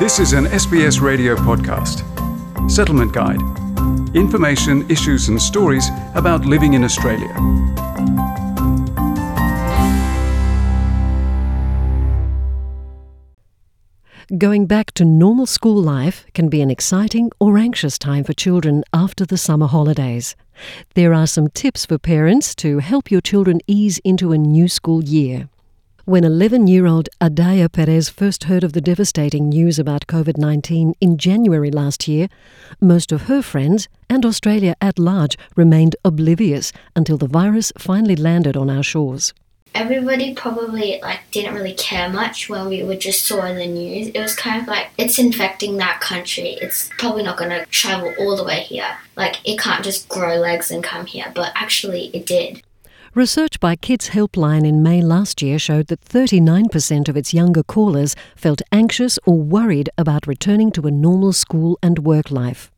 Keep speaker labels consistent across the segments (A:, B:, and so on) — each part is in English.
A: This is an SBS radio podcast. Settlement Guide. Information, issues, and stories about living in Australia.
B: Going back to normal school life can be an exciting or anxious time for children after the summer holidays. There are some tips for parents to help your children ease into a new school year. When 11 year old Adaya Perez first heard of the devastating news about COVID 19 in January last year, most of her friends and Australia at large remained oblivious until the virus finally landed on our shores.
C: Everybody probably like didn't really care much when we were just saw in the news. It was kind of like it's infecting that country. It's probably not going to travel all the way here. Like it can't just grow legs and come here, but actually it did.
B: Research by Kids Helpline in May last year showed that 39% of its younger callers felt anxious or worried about returning to a normal school and work life.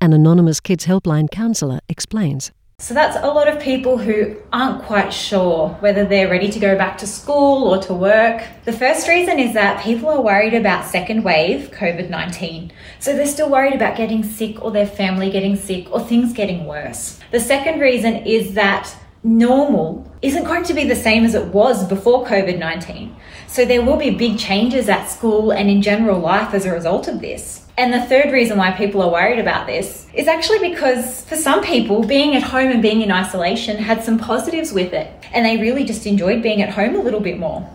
B: An anonymous Kids Helpline counsellor explains.
D: So that's a lot of people who aren't quite sure whether they're ready to go back to school or to work. The first reason is that people are worried about second wave COVID 19. So they're still worried about getting sick or their family getting sick or things getting worse. The second reason is that normal isn't going to be the same as it was before COVID 19. So there will be big changes at school and in general life as a result of this. And the third reason why people are worried about this is actually because for some people, being at home and being in isolation had some positives with it. And they really just enjoyed being at home a little bit more.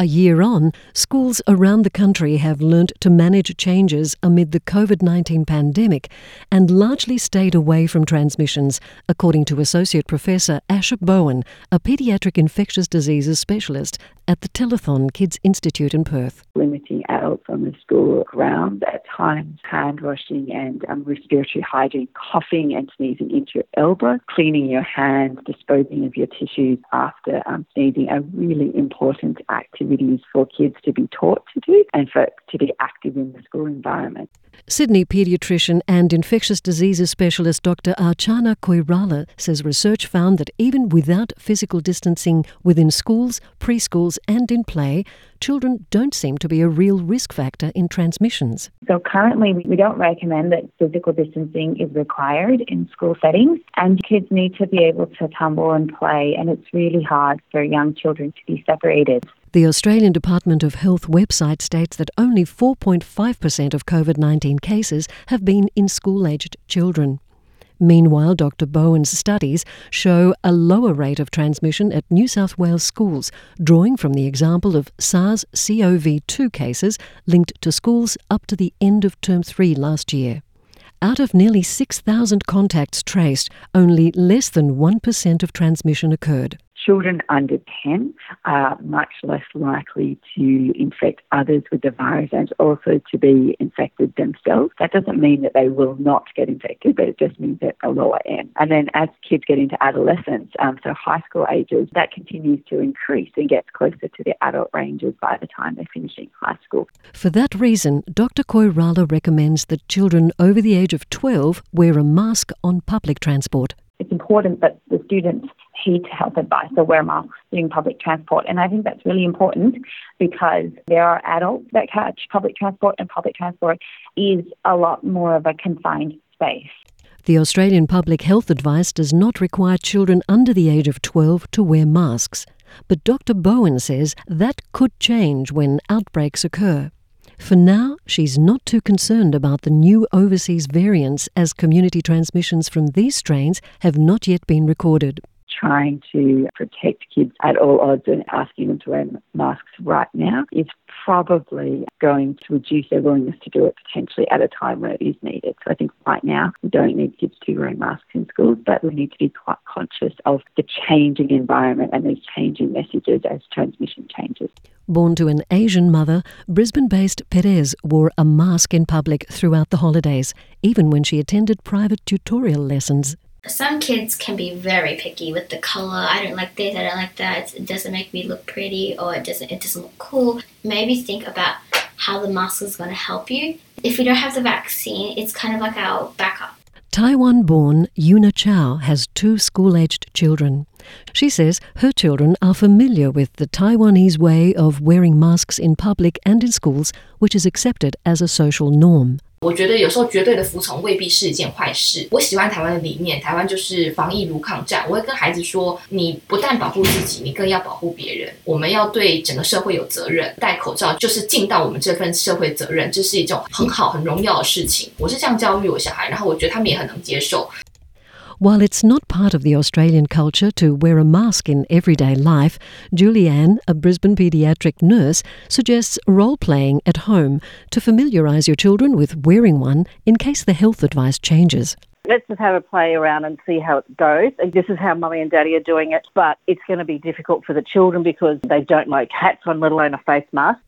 B: A year on, schools around the country have learnt to manage changes amid the COVID 19 pandemic and largely stayed away from transmissions, according to Associate Professor Asha Bowen, a paediatric infectious diseases specialist at the Telethon Kids Institute in Perth.
E: Limiting adults on the school grounds at times, hand washing and um, respiratory hygiene, coughing and sneezing into your elbow, cleaning your hands, disposing of your tissues after um, sneezing are really important activities activities for kids to be taught to do and for to be active in the school environment.
B: Sydney paediatrician and infectious diseases specialist Dr. Archana Koirala says research found that even without physical distancing within schools, preschools, and in play, children don't seem to be a real risk factor in transmissions.
F: So currently, we don't recommend that physical distancing is required in school settings, and kids need to be able to tumble and play, and it's really hard for young children to be separated.
B: The Australian Department of Health website states that only 4.5% of COVID 19 cases have been in school aged children. Meanwhile, Dr. Bowen's studies show a lower rate of transmission at New South Wales schools, drawing from the example of SARS CoV 2 cases linked to schools up to the end of Term 3 last year. Out of nearly 6,000 contacts traced, only less than 1% of transmission occurred
E: children under 10 are much less likely to infect others with the virus and also to be infected themselves. That doesn't mean that they will not get infected, but it just means at a lower end. And then as kids get into adolescence, um, so high school ages, that continues to increase and gets closer to the adult ranges by the time they're finishing high school.
B: For that reason, Dr. Koirala recommends that children over the age of 12 wear a mask on public transport.
F: It's important that the students heed to health advice, so wear masks during public transport. And I think that's really important because there are adults that catch public transport, and public transport is a lot more of a confined space.
B: The Australian Public Health Advice does not require children under the age of 12 to wear masks. But Dr. Bowen says that could change when outbreaks occur. For now, she's not too concerned about the new overseas variants as community transmissions from these strains have not yet been recorded
E: trying to protect kids at all odds and asking them to wear masks right now is probably going to reduce their willingness to do it potentially at a time where it is needed. So I think right now we don't need kids to be wearing masks in schools, but we need to be quite conscious of the changing environment and these changing messages as transmission changes.
B: Born to an Asian mother, Brisbane based Perez wore a mask in public throughout the holidays, even when she attended private tutorial lessons
C: some kids can be very picky with the color. I don't like this, I don't like that. It doesn't make me look pretty or it doesn't it doesn't look cool. Maybe think about how the mask is going to help you. If we don't have the vaccine, it's kind of like our backup.
B: Taiwan born Yuna Chow has two school aged children. She says her children are familiar with the Taiwanese way of wearing masks in public and in schools, which is accepted as a social norm.
G: 我觉得有时候绝对的服从未必是一件坏事。我喜欢台湾的理念，台湾就是防疫如抗战。我会跟孩子说，你不但保护自己，你更要保护别人。我们要对整个社会有责任，戴口罩就是尽到我们这份社会责任，这是一种很好、很荣耀的事情。我是这样教育我小孩，然后我觉得他们也很能接受。
B: While it's not part of the Australian culture to wear a mask in everyday life, Julianne, a Brisbane paediatric nurse, suggests role playing at home to familiarise your children with wearing one in case the health advice changes.
H: Let's just have a play around and see how it goes. This is how mummy and daddy are doing it, but it's going to be difficult for the children because they don't like hats on, let alone a face mask.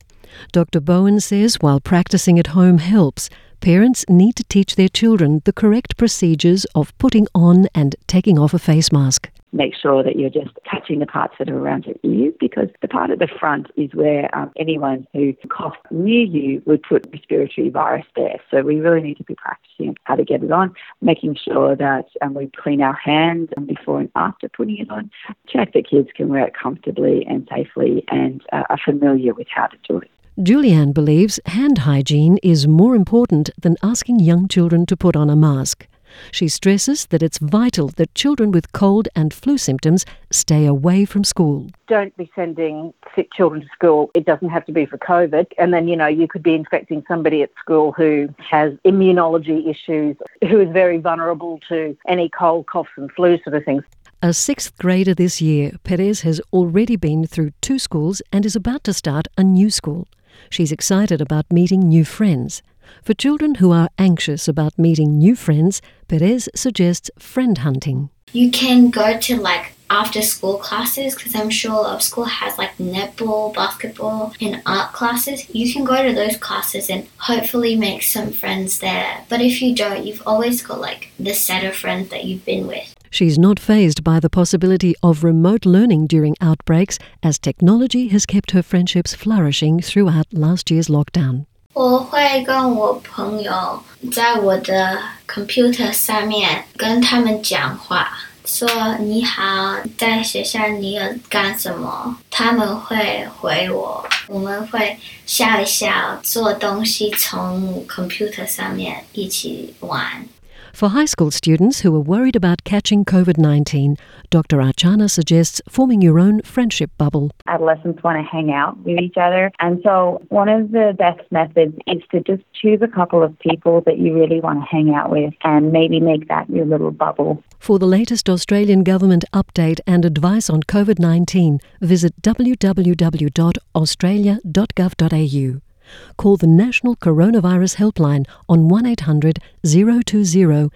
B: Dr. Bowen says while practicing at home helps, parents need to teach their children the correct procedures of putting on and taking off a face mask.
E: Make sure that you're just touching the parts that are around your ears because the part at the front is where um, anyone who coughs near you would put respiratory virus there. So we really need to be practicing how to get it on, making sure that um, we clean our hands before and after putting it on. Check that kids can wear it comfortably and safely and uh, are familiar with how to do it.
B: Julianne believes hand hygiene is more important than asking young children to put on a mask. She stresses that it's vital that children with cold and flu symptoms stay away from school.
H: Don't be sending sick children to school. It doesn't have to be for COVID. And then, you know, you could be infecting somebody at school who has immunology issues, who is very vulnerable to any cold, coughs, and flu sort of things.
B: A sixth grader this year, Perez has already been through two schools and is about to start a new school. She's excited about meeting new friends. For children who are anxious about meeting new friends, Perez suggests friend hunting.
C: You can go to like after school classes because I'm sure of school has like netball, basketball, and art classes. You can go to those classes and hopefully make some friends there. But if you don't, you've always got like the set of friends that you've been with.
B: She's not phased by the possibility of remote learning during outbreaks, as technology has kept her friendships flourishing throughout last year's lockdown.
C: 我会跟我朋友在我的 computer 上面跟他们讲话，说你好，在学校你有干什么？他们会回我，我们会笑一笑，做东西从 computer 上面一起玩。
B: For high school students who are worried about catching COVID 19, Dr. Archana suggests forming your own friendship bubble.
F: Adolescents want to hang out with each other. And so, one of the best methods is to just choose a couple of people that you really want to hang out with and maybe make that your little bubble.
B: For the latest Australian Government update and advice on COVID 19, visit www.australia.gov.au. Call the National Coronavirus Helpline on 1800 020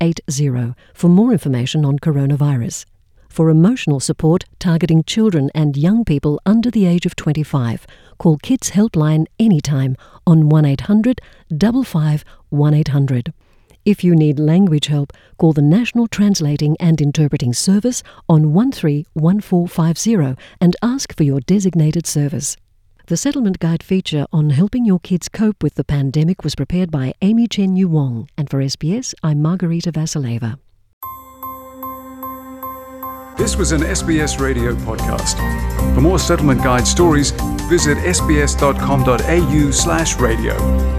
B: 080 for more information on coronavirus. For emotional support targeting children and young people under the age of 25, call Kids Helpline anytime on 1800 55 1800. If you need language help, call the National Translating and Interpreting Service on 131450 and ask for your designated service. The Settlement Guide feature on helping your kids cope with the pandemic was prepared by Amy Chen Yu Wong, and for SBS, I'm Margarita Vasileva.
A: This was an SBS radio podcast. For more Settlement Guide stories, visit sbs.com.au slash radio.